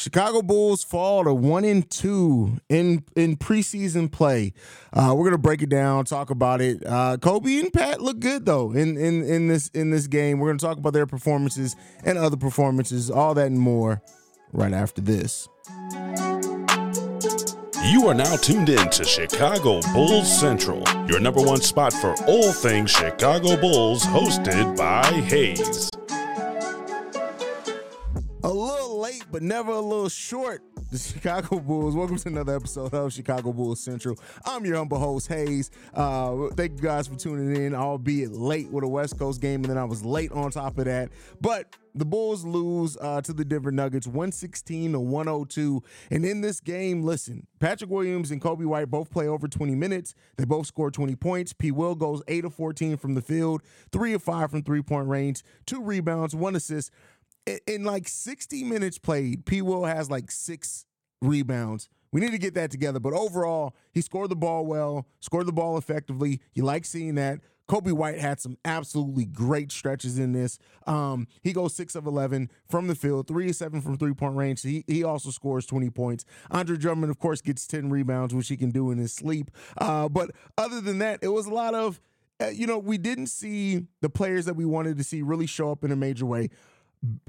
Chicago Bulls fall to one and two in in preseason play. Uh, we're gonna break it down, talk about it. Uh, Coby and Pat look good though in in in this in this game. We're gonna talk about their performances and other performances, all that and more, right after this. You are now tuned in to Chicago Bulls Central, your number one spot for all things Chicago Bulls, hosted by Haize. Late, but never a little short. The Chicago Bulls. Welcome to another episode of Chicago Bulls Central. I'm your humble host, Haize. Uh, thank you guys for tuning in, albeit late with a West Coast game, and then I was late on top of that. But the Bulls lose uh, to the Denver Nuggets 116 to 102. And in this game, listen, Patrick Williams and Coby White both play over 20 minutes. They both score 20 points. P. Will goes 8 of 14 from the field, 3 of 5 from three point range, two rebounds, one assist in like 60 minutes played, P. Will has like six rebounds. We need to get that together. But overall, he scored the ball well, scored the ball effectively. You like seeing that. Coby White had some absolutely great stretches in this. Um, he goes six of eleven from the field, three of seven from three point range. He he also scores twenty points. Andre Drummond, of course, gets ten rebounds, which he can do in his sleep. Uh, but other than that, it was a lot of uh, you know, we didn't see the players that we wanted to see really show up in a major way.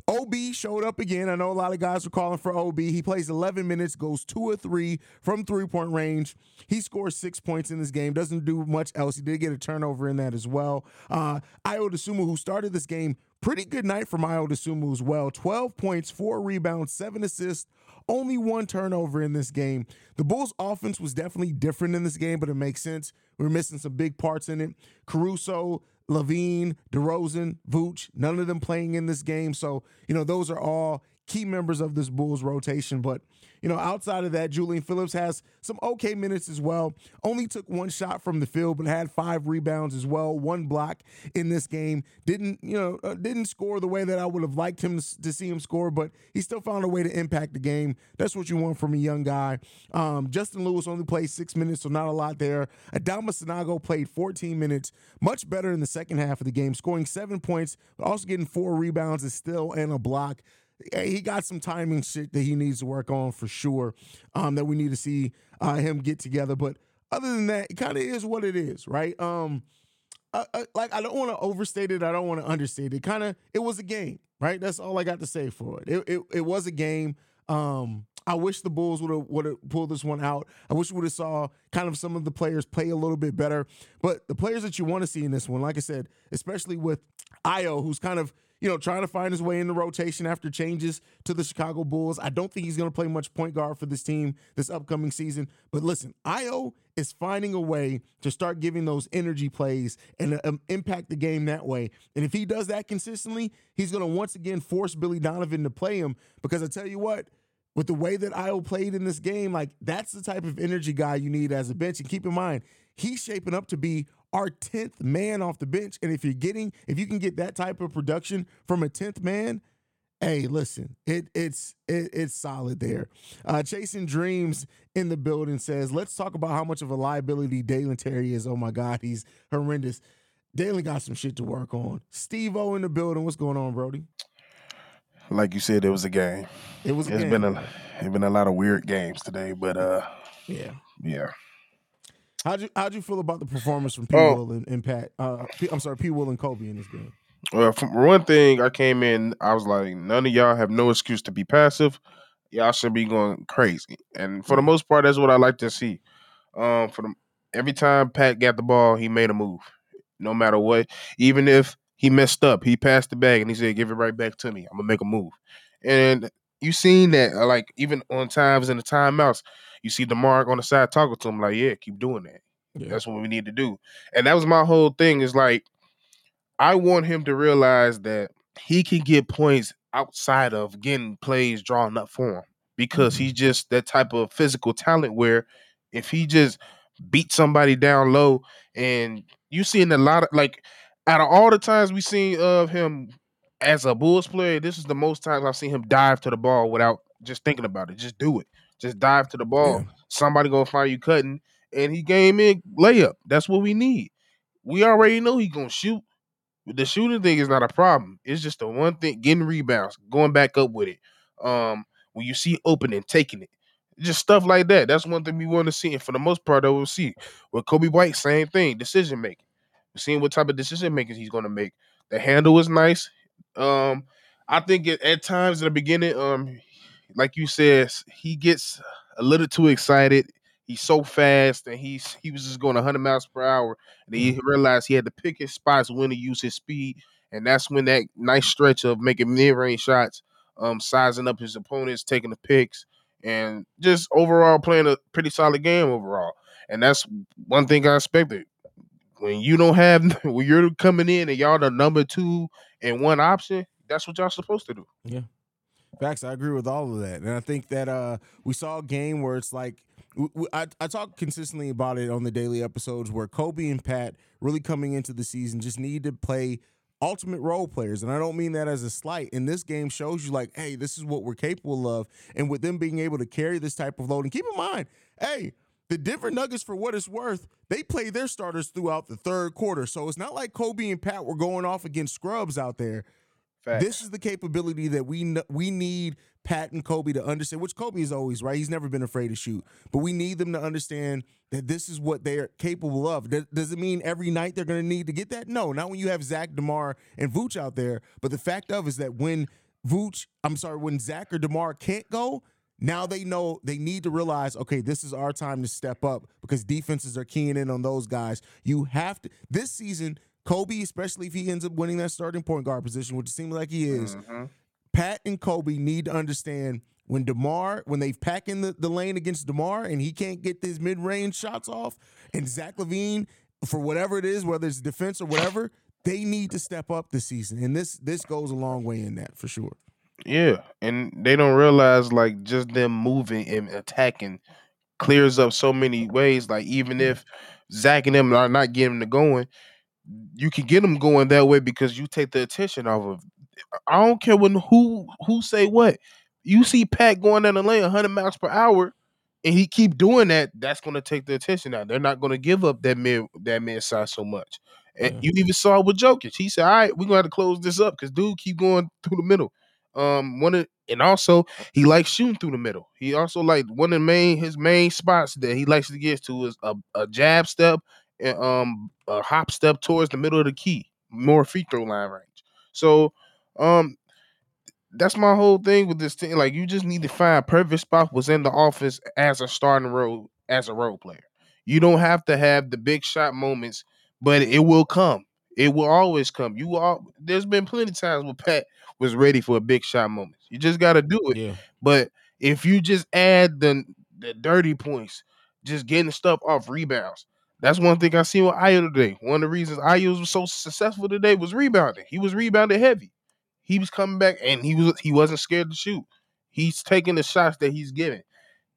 OB showed up again. I know a lot of guys were calling for OB. He plays 11 minutes, goes two or three from three point range. He scores six points in this game. Doesn't do much else. He did get a turnover in that as well. Uh, Ayo Dosunmu, who started this game, pretty good night from Ayo Dosunmu as well. 12 points, four rebounds, seven assists, only one turnover in this game. The Bulls' offense was definitely different in this game, but it makes sense. We are missing some big parts in it. Caruso, LaVine, DeRozan, Vooch, none of them playing in this game. So, you know, those are all key members of this Bulls rotation. But you know, outside of that, Julian Phillips has some okay minutes as well. Only took one shot from the field, but had five rebounds as well, one block in this game. Didn't, you know, uh, didn't score the way that I would have liked him to, see him score, but he still found a way to impact the game. That's what you want from a young guy. Um, Justin Lewis only played six minutes, so not a lot there. Adama Sanogo played 14 minutes, much better in the second half of the game, scoring seven points, but also getting four rebounds and still and a block he got some timing shit that he needs to work on for sure. Um, that we need to see uh, him get together. But other than that, it kind of is what it is, right? Um, I, I, like I don't want to overstate it. I don't want to understate it. Kind of, it was a game, right? That's all I got to say for it. It it, it was a game. Um, I wish the Bulls would have would have pulled this one out. I wish we would have saw kind of some of the players play a little bit better. But the players that you want to see in this one, like I said, especially with Ayo, who's kind of you know, trying to find his way in the rotation after changes to the Chicago Bulls. I don't think he's going to play much point guard for this team this upcoming season. But listen, Ayo is finding a way to start giving those energy plays and uh, impact the game that way. And if he does that consistently, he's going to once again force Billy Donovan to play him. Because I tell you what, with the way that Ayo played in this game, like that's the type of energy guy you need as a bench. And keep in mind, he's shaping up to be our 10th man off the bench. And if you're getting, if you can get that type of production from a 10th man, hey, listen, it it's it, it's solid there. Uh, Chasing Dreams in the building says, let's talk about how much of a liability Dalen Terry is. Oh my God, he's horrendous. Dalen got some shit to work on. Stevo in the building. What's going on, Brody? Like you said, it was a game. It was. It's game. been a it's been a lot of weird games today, but uh, yeah, yeah. How'd you how'd you feel about the performance from P. Oh. Will and, and Pat? Uh, P, I'm sorry, P. Will and Coby in this game. Well, one thing, I came in, I was like, none of y'all have no excuse to be passive. Y'all should be going crazy, and for the most part, that's what I like to see. Um, for the every time Pat got the ball, he made a move, no matter what. Even if he messed up, he passed the bag and he said, "Give it right back to me. I'm gonna make a move." And you seen that, uh, like even on times in the timeouts, you see Demar on the side talking to him like, "Yeah, keep doing that. Yeah. That's what we need to do." And that was my whole thing. Is like, I want him to realize that he can get points outside of getting plays drawn up for him because mm-hmm. he's just that type of physical talent. Where if he just beat somebody down low, and you seen a lot of like, out of all the times we seen of him as a Bulls player, this is the most times I've seen him dive to the ball without just thinking about it. Just do it. Just dive to the ball. Yeah. Somebody gonna find you cutting, and he game in layup. That's what we need. We already know he gonna shoot. The shooting thing is not a problem. It's just the one thing: getting rebounds, going back up with it. Um, when you see opening, taking it. Just stuff like that. That's one thing we want to see. And for the most part, I will see. With Coby White, same thing. Decision making. Seeing what type of decision making he's going to make. The handle is nice. Um, I think it, at times in the beginning, um, like you said, he gets a little too excited. He's so fast, and he's he was just going 100 miles per hour, and he realized he had to pick his spots when to use his speed, and that's when that nice stretch of making mid range shots, um, sizing up his opponents, taking the picks, and just overall playing a pretty solid game overall. And that's one thing I expected. When you don't have, when you're coming in and y'all the number two and one option, that's what y'all supposed to do. Yeah. Facts. I agree with all of that, and I think that uh, we saw a game where it's like I talk consistently about it on the daily episodes where Coby and Pat really coming into the season just need to play ultimate role players, and I don't mean that as a slight. And this game shows you like, hey, this is what we're capable of, and with them being able to carry this type of load, and keep in mind, hey. The Denver Nuggets, for what it's worth, they play their starters throughout the third quarter. So it's not like Coby and Pat were going off against scrubs out there. Facts. This is the capability that we we need Pat and Coby to understand. Which Coby is always right; he's never been afraid to shoot. But we need them to understand that this is what they're capable of. Does, does it mean every night they're going to need to get that? No, not when you have Zach Demar and Vooch out there. But the fact of is that when Vooch, I'm sorry, when Zach or Demar can't go. Now they know they need to realize, okay, this is our time to step up because defenses are keying in on those guys. You have to this season, Coby, especially if he ends up winning that starting point guard position, which it seems like he is, Mhm. Pat and Coby need to understand when DeMar, when they pack in the, the lane against DeMar and he can't get his mid-range shots off, and Zach LaVine, for whatever it is, whether it's defense or whatever, they need to step up this season. And this this goes a long way in that for sure. Yeah, and they don't realize like just them moving and attacking clears up so many ways. Like even if Zach and them are not getting the going, you can get them going that way because you take the attention off of. I don't care when who who say what. You see Pat going down the lane 100 miles per hour, and he keep doing that. That's going to take the attention out. They're not going to give up that mid that mid size so much. And Yeah. you even saw it with Jokic. He said, "All right, we're gonna have to close this up because dude keep going through the middle." Um, one of and also he likes shooting through the middle. He also like one of the main his main spots that he likes to get to is a, a jab step and um a hop step towards the middle of the key, more free throw line range. So um that's my whole thing with this thing. Like you just need to find perfect spot within the office as a starting role as a role player. You don't have to have the big shot moments, but it will come. It will always come. You all there's been plenty of times where Pat was ready for a big shot moment. You just gotta do it. Yeah. But if you just add the the dirty points, just getting stuff off rebounds. That's one thing I seen with Ayo today. One of the reasons Ayo was so successful today was rebounding. He was rebounding heavy. He was coming back and he was he wasn't scared to shoot. He's taking the shots that he's giving.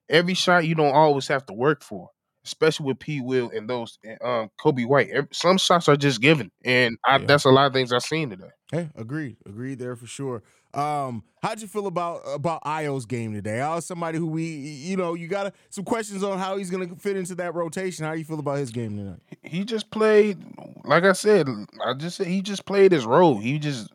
Every shot you don't always have to work for, especially with P. Will and those um Coby White. Some shots are just given, and I, Yeah. that's a lot of things I've seen today. Hey, agreed. Agreed there for sure. Um, how'd you feel about about Ayo's game today? I was somebody who we, you know, you got some questions on how he's gonna fit into that rotation. How do you feel about his game tonight? he just played like I said, I just said he just played his role. He just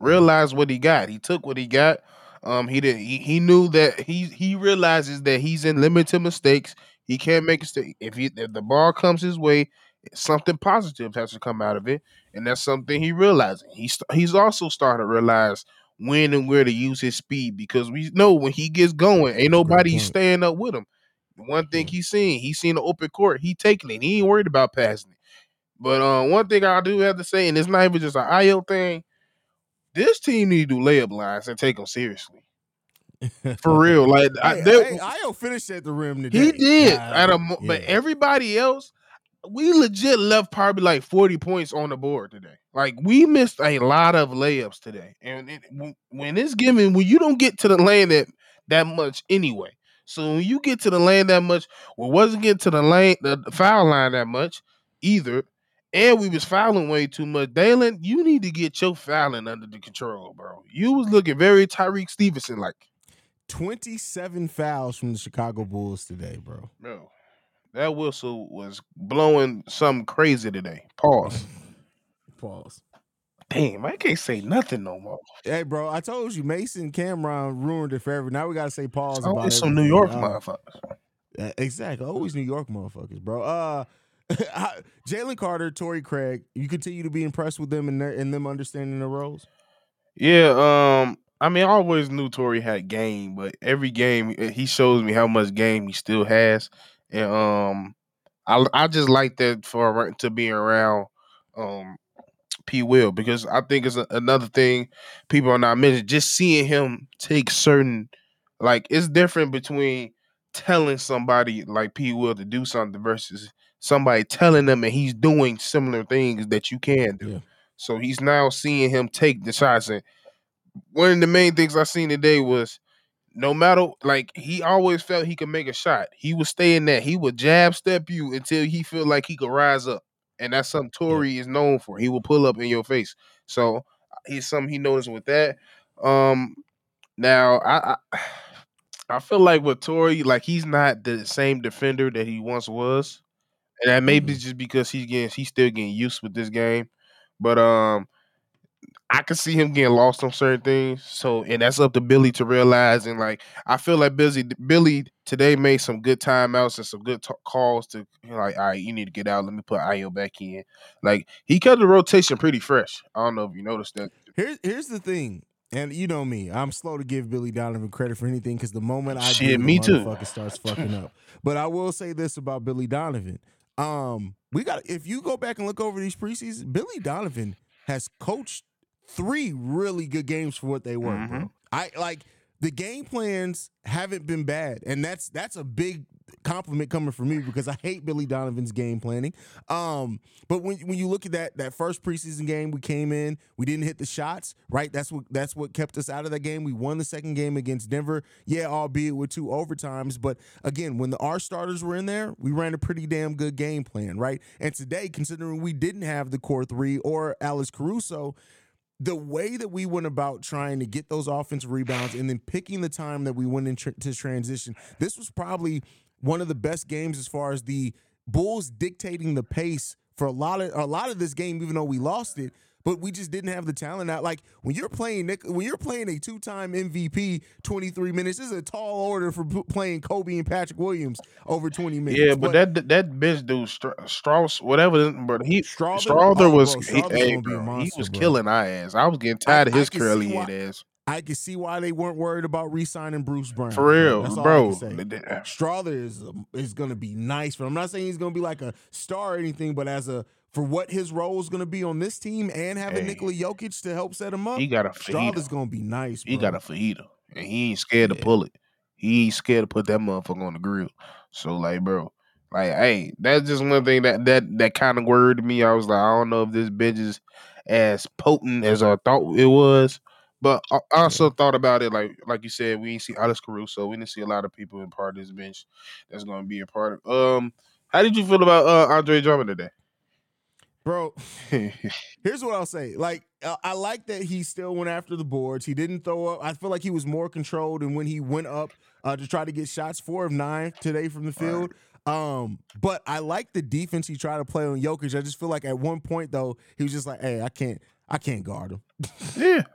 realized what he got. He took what he got. Um he did he, he knew that he he realizes that he's in limited mistakes. He can't make a mistake. If he if the ball comes his way, something positive has to come out of it. And that's something he realized. He's he's also starting to realize when and where to use his speed because we know when he gets going, ain't nobody staying up with him. One thing he's seen, he's seen the open court. He taking it. He ain't worried about passing it. But uh, one thing I do have to say, and it's not even just an Ayo thing, this team need to do layup lines and take them seriously. For real. Like I, Hey, they- hey, Ayo finished at the rim today. he did. God, At a, mo- But everybody else, we legit left probably like 40 points on the board today. Like we missed a lot of layups today. And it, when- when it's given, when you don't get to the lane that that much anyway. So when you get to the lane that much, we wasn't getting to the lane, the the foul line that much either. And we was fouling way too much. Dalen, you need to get your fouling under the control, bro. You was looking very Tyreek Stevenson like, 27 fouls from the Chicago Bulls today, bro. bro. That whistle was blowing something crazy today. Pause. Pause. Damn, I can't say nothing no more. Hey, bro, I told you Mason Cameron ruined it for forever. Now we gotta say pause Oh, about it's some New. York Uh, motherfuckers. uh, exactly. Always New York motherfuckers, bro. Uh Jevon Carter, Torrey Craig, you continue to be impressed with them and their and them understanding their roles? Yeah, um, I mean, I always knew Torrey had game, but every game eh, he shows me how much game he still has, and um, I I just like that for to be around um P Will because I think it's a, another thing people are not mentioning. Just seeing him take certain like it's different between telling somebody like P Will to do something versus somebody telling them and he's doing similar things that you can do. Yeah. So he's now seeing him take the shots. And one of the main things I seen today was no matter like he always felt he could make a shot. He would stay in that. He would jab step you until he feel like he could rise up. And that's something Torrey is known for. He will pull up in your face. So he's something he noticed with that. Um now I, I I feel like with Torrey, like he's not the same defender that he once was. And that may be just because he's getting he's still getting used with this game. But um I can see him getting lost on certain things. So and that's up to Billy to realize. And like I feel like Billy Billy today made some good timeouts and some good t- calls to you know, like, all right, you need to get out. Let me put Ayo back in. Like he kept the rotation pretty fresh. I don't know if you noticed that. Here's here's the thing, and you know me, I'm slow to give Billy Donovan credit for anything because the moment I Shit, do, the me too. starts fucking up. But I will say this about Billy Donovan: um, we got if you go back and look over these preseason, Billy Donovan has coached three really good games for what they were, bro. Mhm. I like the game plans haven't been bad, and that's that's a big compliment coming from me because I hate Billy Donovan's game planning. Um, but when when you look at that that first preseason game, we came in, we didn't hit the shots, right? That's what that's what kept us out of that game. We won the second game against Denver, yeah, albeit with two overtimes. But again, when the our starters were in there, we ran a pretty damn good game plan, right? And today, considering we didn't have the core three or Alex Caruso, the way that we went about trying to get those offensive rebounds and then picking the time that we went into transition, this was probably one of the best games as far as the Bulls dictating the pace for a lot of a lot of this game, even though we lost it. But we just didn't have the talent out. Like when you're playing Nick, when you're playing a two-time MVP, 23 minutes this is a tall order for p- playing Coby and Patrick Williams over 20 minutes. Yeah, but, that that bitch dude Stra- Strauss, whatever, but he Strawther? Strawther Oh, was bro, he, hey, gonna be a bro, he was bro. killing our ass. I was getting tired of his curly head ass. I can see why they weren't worried about re-signing Bruce Brown. For real, I bro. say. Uh, Strawther is is going to be nice, but I'm not saying he's going to be like a star or anything. But as a for what his role is going to be on this team and having Hey. Nikola Jokic to help set him up, He got a Strawther's fajita. going to be nice. He bro. got a fajita, and he ain't scared to pull it. He ain't scared to put that motherfucker on the grill. So like, bro, like, hey, that's just one thing that that that kind of worried me. I was like, I don't know if this bitch is as potent as I thought it was. But I I also thought about it like like you said, we didn't see Alex Caruso. We didn't see a lot of people in part of this bench that's going to be a part of. Um, how did you feel about uh, Andre Drummond today? Bro. Here's what I'll say. Like, uh, I like that he still went after the boards. He didn't throw up. I feel like he was more controlled and when he went up uh, to try to get shots. Four of nine today from the field. Um, but I like the defense he tried to play on Jokic. I just feel like at one point though, he was just like, "Hey, I can't, I can't guard him." Yeah.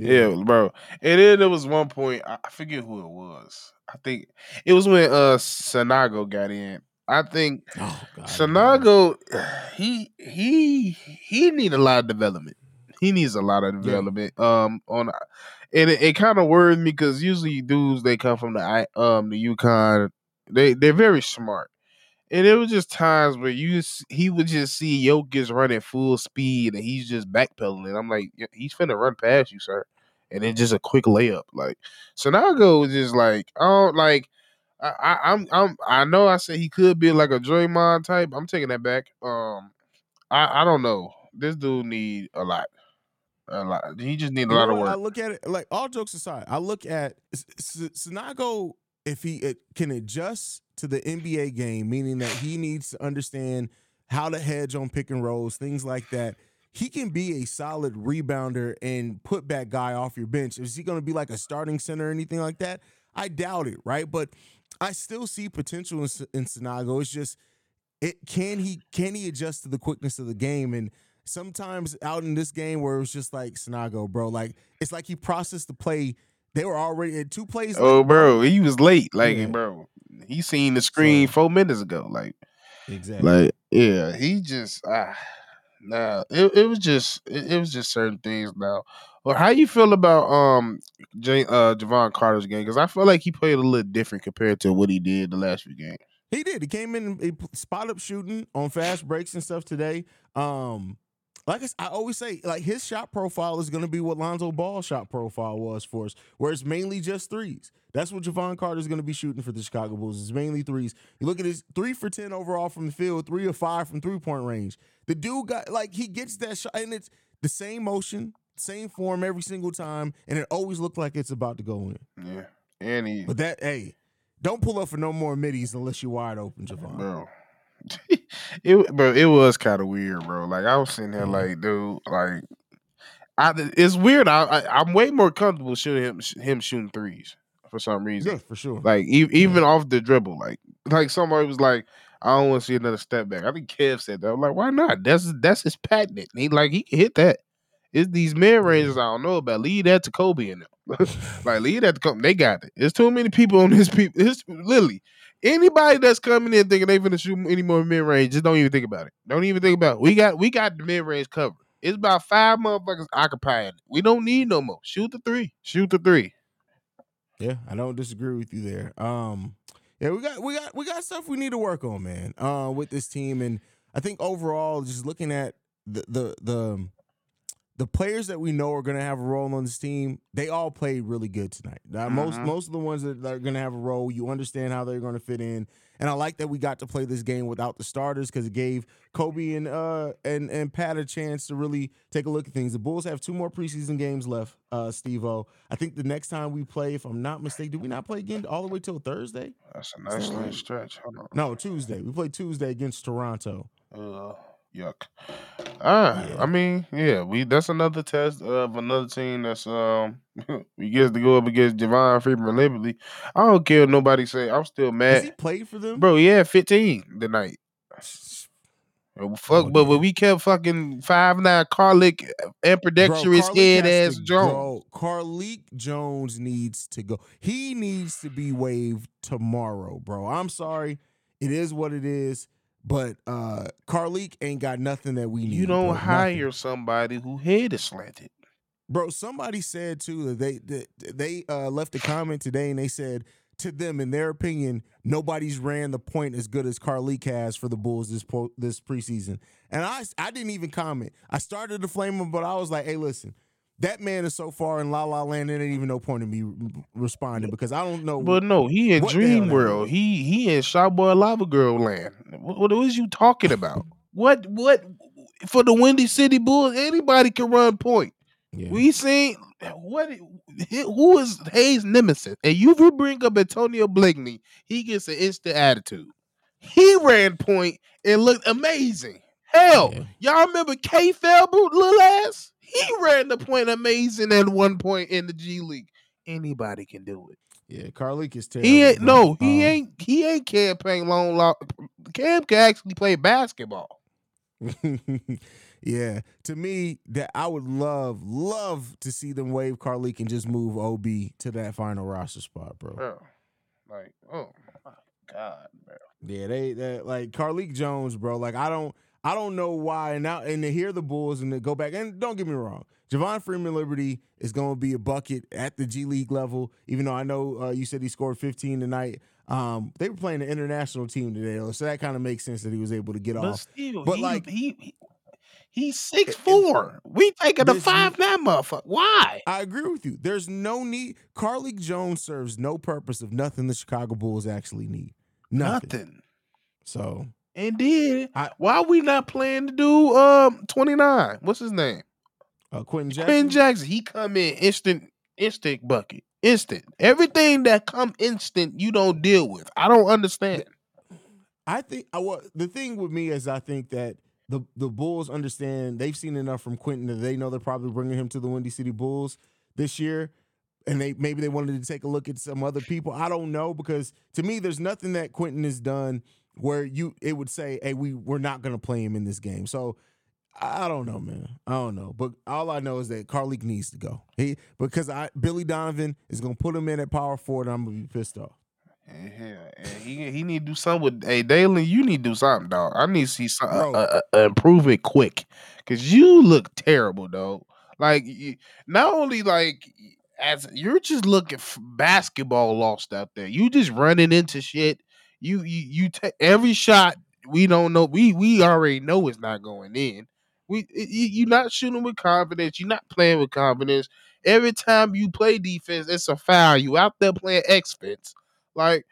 Yeah, bro. And then there was one point, I I forget who it was. I think it was when uh Sanogo got in. I think Oh God. Sanogo he he he need a lot of development. He needs a lot of Yeah. development. Um on and it, it kind of worried me because usually dudes they come from the I um the UConn, they they're very smart. And it was just times where you he would just see Jokic running full speed and he's just backpedaling. I'm like, he's finna run past you, sir. And then just a quick layup. Like Sanogo was just like, oh, like I, I, I'm I'm I know I said he could be like a Draymond type. I'm taking that back. Um, I I don't know. This dude need a lot, a lot. He just need a You lot of what? I look at it like all jokes aside. I look at S- S- if he it, can adjust to the NBA game, meaning that he needs to understand how to hedge on pick and rolls, things like that. He can be a solid rebounder and put back guy off your bench. Is he going to be like a starting center or anything like that? I doubt it, right? But I still see potential in, in Sanogo. It's just it can he can he adjust to the quickness of the game and sometimes out in this game where it was just like Sanogo, bro. Like it's like he processed the play. They were already at two plays. Oh, late, bro, he was late. Like, Yeah. bro, he seen the screen So- four minutes ago. Like, Exactly. like, yeah, he just ah, nah. It, it was just it, it was just certain things now. Well, how you feel about um J, uh Jevon Carter's game? Because I feel like he played a little different compared to what he did the last few games. He did. He came in he spot up shooting on fast breaks and stuff today. Um, like I always say, like his shot profile is going to be what Lonzo Ball's shot profile was for us, where it's mainly just threes. That's what Jevon Carter is going to be shooting for the Chicago Bulls. It's mainly threes. You look at his three for ten overall from the field, three or five from three point range. The dude got like he gets that shot, and it's the same motion, same form every single time, and it always looked like it's about to go in. Yeah, and he, But that, hey, don't pull up for no more middies unless you're wide open, Jevon. bro. it bro, it was kind of weird, bro. Like I was sitting there, mm-hmm. like, dude, like, I it's weird. I, I I'm way more comfortable shooting him him shooting threes for some reason. Yeah, for sure. Like e- even off the dribble, like like somebody was like, I don't want to see another step back. I think Kev said that. I'm like, why not? That's that's his patent. He like he can hit that. It's these mid ranges mm-hmm. I don't know about. Leave that to Coby and them. like leave that to Coby. They got it. There's too many people on this people. It's literally anybody that's coming in thinking they finna shoot any more mid range. Just don't even think about it. Don't even think about it. We got we got the mid range covered. It's about five motherfuckers occupying it. We don't need no more. Shoot the three. Shoot the three. Yeah, I don't disagree with you there. Um, yeah, we got we got we got stuff we need to work on, man. Uh, with this team, and I think overall, just looking at the the the the players that we know are going to have a role on this team, they all played really good tonight. Now, Most most of the ones that are going to have a role, you understand how they're going to fit in, and I like that we got to play this game without the starters because it gave Coby and uh and and Pat a chance to really take a look at things. The Bulls have two more preseason games left, uh, Stevo. I think the next time we play, if I'm not mistaken, do we not play again all the way till Thursday? That's a nice that right? stretch. No, Tuesday. We play Tuesday against Toronto. Uh, yuck. Ah, Yeah. I mean, yeah, we that's another test of another team that's um we get to go up against Javon Freeman Liberty. I don't care what nobody say. I'm still mad. Has he played for them? bro. yeah, 15 tonight. Fuck, Oh, but when we kept fucking five nine Carlik ambidextrous Carlik head ass Jones. go. Carlik Jones needs to go. He needs to be waived tomorrow, bro. I'm sorry. It is what it is. But uh Carlik ain't got nothing that we need. You don't bro. hire Nothing. somebody who head is slanted. Bro, somebody said too that they that they uh, left a comment today and they said to them, in their opinion, nobody's ran the point as good as Carlik has for the Bulls this po- this preseason. And I I didn't even comment. I started to flame him, but I was like, hey, listen, that man is so far in La La Land, there ain't even no point in me responding because I don't know. But no, he in What the hell Dream World. He he in Sharkboy Lava Girl land. What, what is you talking about? what what for the Windy City Bulls? Anybody can run point. yeah. We seen what who is Haize nemesis? And you bring up Antonio Blakeney, he gets an instant attitude. He ran point and looked amazing. Hell, Yeah. y'all remember K Felbrook little ass? He ran the point amazing at one point in the G League. Anybody can do it. yeah, Carlik is terrible. He ain't no, he Um, ain't he ain't campaign long lo- Cam can actually play basketball. yeah, to me, that I would love, love to see them waive Carlik and just move OB to that final roster spot, bro. Bro. Like, oh my God, bro. Yeah, they, they like Carlik Jones, bro. Like I don't, I don't know why. And now and to hear the Bulls and to go back and don't get me wrong, Javon Freeman Liberty is going to be a bucket at the G League level. Even though I know uh, you said he scored 15 tonight. Um, they were playing an international team today, though, so that kind of makes sense that he was able to get But off. still, But, he, like- he, he he's six four. We taking a five man motherfucker. Why? I agree with you. There's no need. Carlik Jones serves no purpose of nothing the Chicago Bulls actually need. Nothing. Nothing. So And then I- why we not playing to do um twenty nine? What's his name? uh, Quentin Jackson. Quinn Jackson. He come in instant, instant bucket, instant. Everything that come instant, you don't deal with. I don't understand. I think I wa- the thing with me is I think that the the Bulls understand they've seen enough from Quentin that they know they're probably bringing him to the Windy City Bulls this year, and they maybe they wanted to take a look at some other people. I don't know because to me, there's nothing that Quentin has done where you it would say, "Hey, we we're not going to play him in this game." So I don't know, man. I don't know. But all I know is that Carlik needs to go. He because I Billy Donovan is gonna put him in at power forward and I'm gonna be pissed off. And, hell, and he he need to do something with. Hey, Dalen, you need to do something, dog. I need to see some uh, uh, uh, improvement quick, cause you look terrible, dog. Like you, not only like as you're just looking basketball lost out there. You just running into shit. You you you take every shot. We don't know. We we already know it's not going in. We you, you're not shooting with confidence. You're not playing with confidence. Every time you play defense, it's a foul. You out there playing expense. Like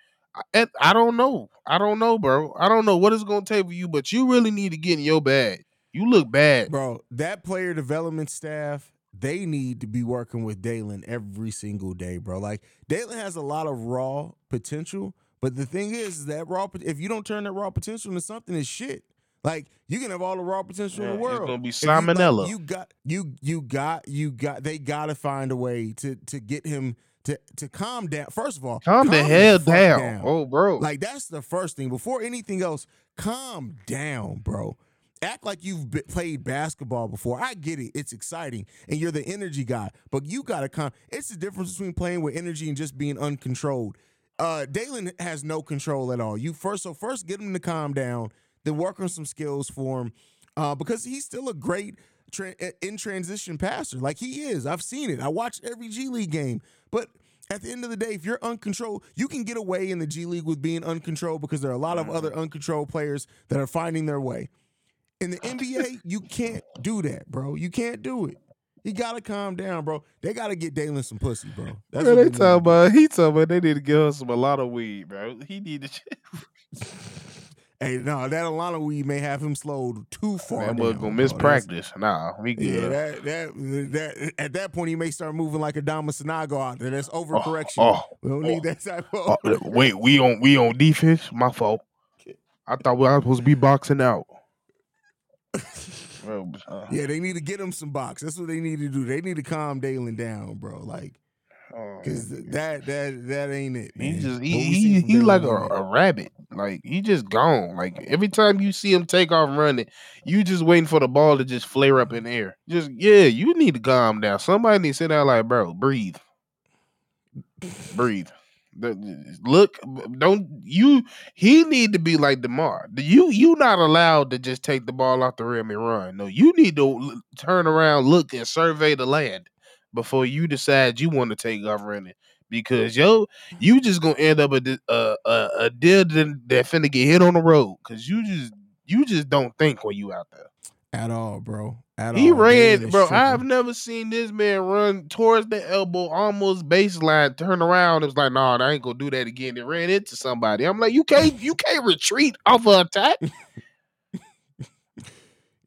I, I don't know. I don't know, bro. I don't know what it's gonna take for you, but you really need to get in your bag. You look bad. Bro, that player development staff, they need to be working with Dalen every single day, bro. Like Dalen has a lot of raw potential, but the thing is, is that raw if you don't turn that raw potential into something, it's shit. Like you can have all the raw potential in the world. It's gonna be If you, like, salmonella. You, got you you got you got they gotta find a way to to get him to to calm down. First of all, Calm the hell fuck down. Oh, bro. Like that's the first thing. Before anything else, calm down, bro. Act like you've be- played basketball before. I get it; it's exciting, and you're the energy guy. But you gotta calm. It's the difference between playing with energy and just being uncontrolled. Uh, Dalen has no control at all. You first, so first get him to calm down, then work on some skills for him, uh, because he's still a great tra- in transition passer. Like he is. I've seen it. I watched every G League game, but at the end of the day, if you're uncontrolled, you can get away in the G League with being uncontrolled because there are a lot of other uncontrolled players that are finding their way. In the NBA, you can't do that, bro. You can't do it. You gotta calm down, bro. They gotta get Dalen some pussy, bro. That's Bro, what they talking about he talking about they need to give us some a lot of weed, bro. He need to Hey, no, that a lot of weed may have him slowed too far. that down, gonna bro. miss That's- practice. Nah, we good. Yeah, that, that that at that point he may start moving like a Dama Sanogo out there. That's oh, overcorrection. oh, we don't oh, need that type of. Oh, uh, wait, we on we on defense? My fault. I thought we were supposed to be boxing out. Bro, uh, Yeah, they need to get him some box. That's what they need to do. They need to calm Dalen down, bro. Like, uh, cause that that that ain't it. he just he he, he like a, Dalen ain't it. a rabbit. Like he just gone. Like every time you see him take off running, you just waiting for the ball to just flare up in the air. Just yeah, you need to calm down. Somebody need to sit down like, bro, breathe. breathe. Look, don't you? He need to be like Demar. You you not allowed to just take the ball off the rim and run. No, you need to turn around, look, and survey the land before you decide you want to take off running. Because yo, you just gonna end up a a a, a deal that that finna get hit on the road. Cause you just you just don't think when you out there. At all, bro. At He all. Ran, bro. tripping. I've never seen this man run towards the elbow, almost baseline, turn around. It was like, nah, I ain't gonna do that again. It ran into somebody. I'm like, you can't, you can't retreat off an attack.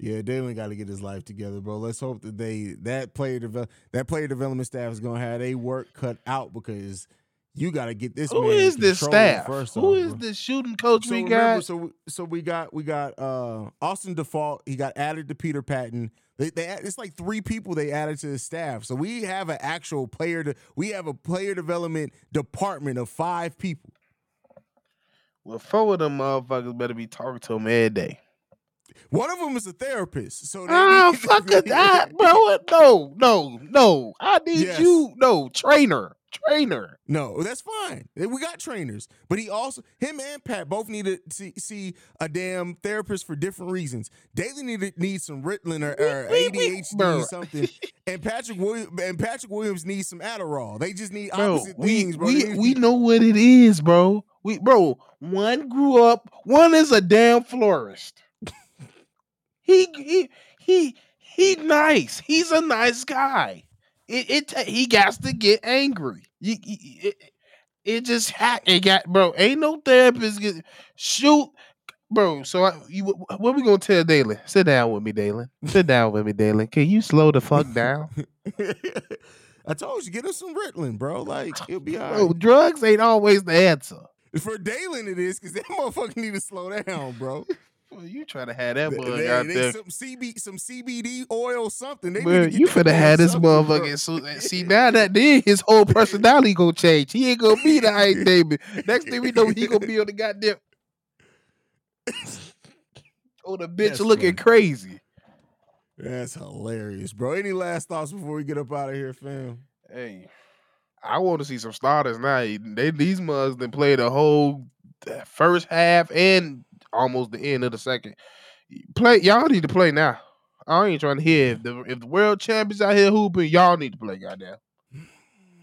Yeah, Dalen got to get his life together, bro. Let's hope that they that player develop that player development staff is gonna have a work cut out because you got to get this. Who is this staff? First Who is this shooting coach So we remember, got? so we- so we got we got uh Austin Default. He got added to Peter Patton. They, they it's like three people they added to the staff. So we have an actual player. To, we have a player development department of five people. Well, four of them motherfuckers better be talking to him every day. One of them is a therapist. So Oh, fuck I, bro. No, no, no. I need Yes. you. No, trainer, trainer. No, that's fine. We got trainers, but he also him and Pat both need to see, see a damn therapist for different reasons. Daly need needs some Ritalin or, or ADHD or something, and Patrick Williams and Patrick Williams needs some Adderall. They just need Bro, opposite we things, bro. we we know what it is, bro. We bro, one grew up, one is a damn florist. He he he he nice. He's a nice guy. It it he got to get angry. You, it, it just ha- it got bro. Ain't no therapist get shoot. Bro, so I, you, what we gonna tell Dalen? Sit down with me, Dalen. Sit down with me, Dalen. Can you slow the fuck down? I told you, get us some Ritalin, bro. Like it'll be all Bro, right. drugs ain't always the answer. For Dalen, it is because that motherfucker need to slow down, bro. Well, you try to have that bug they- out they- there. some CB, some CBD oil, something. They Bro, you finna man have this motherfucker. So, uh, see now that then his whole personality gonna change. He ain't gonna be the Ike David. Next thing we know, he gonna be on the goddamn. Oh, the bitch That's looking funny. crazy. That's hilarious, bro. Any last thoughts before we get up out of here, fam? Hey, I want to see some starters now. They these mugs then play the whole uh, first half and almost the end of the second. Play y'all need to play now. I ain't trying to hear if the if the world champions out here hooping, y'all need to play, goddamn.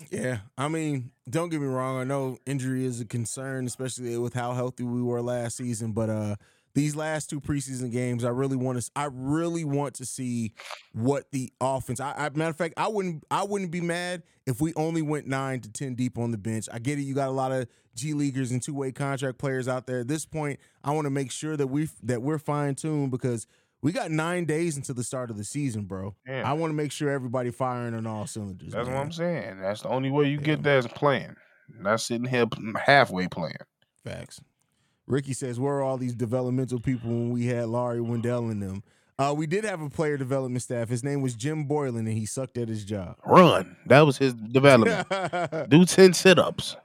Yeah, I mean, don't get me wrong. I know injury is a concern, especially with how healthy we were last season. But uh these last two preseason games, I really want to. I really want to see what the offense. I, I matter of fact, I wouldn't. I wouldn't be mad if we only went nine to ten deep on the bench. I get it. You got a lot of G leaguers and two way contract players out there. At this point, I want to make sure that we that we're fine tuned because we got nine days until the start of the season, bro. I want to make sure everybody firing on all cylinders. That's man. what I'm saying. That's the only way you yeah. get that is playing. Not sitting here halfway playing. Facts. Ricky says, "Where are all these developmental people when we had Lauri Wendell in them?" Uh, we did have a player development staff. His name was Jim Boylan, and he sucked at his job. Run. That was his development. Do ten sit ups.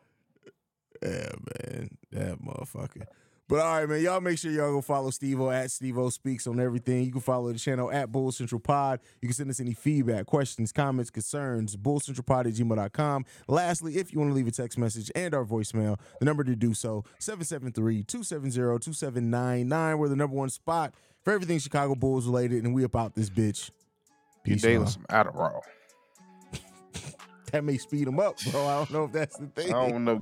Yeah, man, that motherfucker. But all right, man, y'all make sure y'all go follow Stevo at Stevo Speaks on everything. You can follow the channel at Bull Central Pod. You can send us any feedback, questions, comments, concerns, bullcentralpod at gmail.com. Lastly, if you want to leave a text message and our voicemail, the number to do so, 773-270-2799. We're the number one spot for everything Chicago Bulls related, and we about this bitch. Peace you some Adderall. that may speed them up, bro. I don't know if that's the thing. I don't know.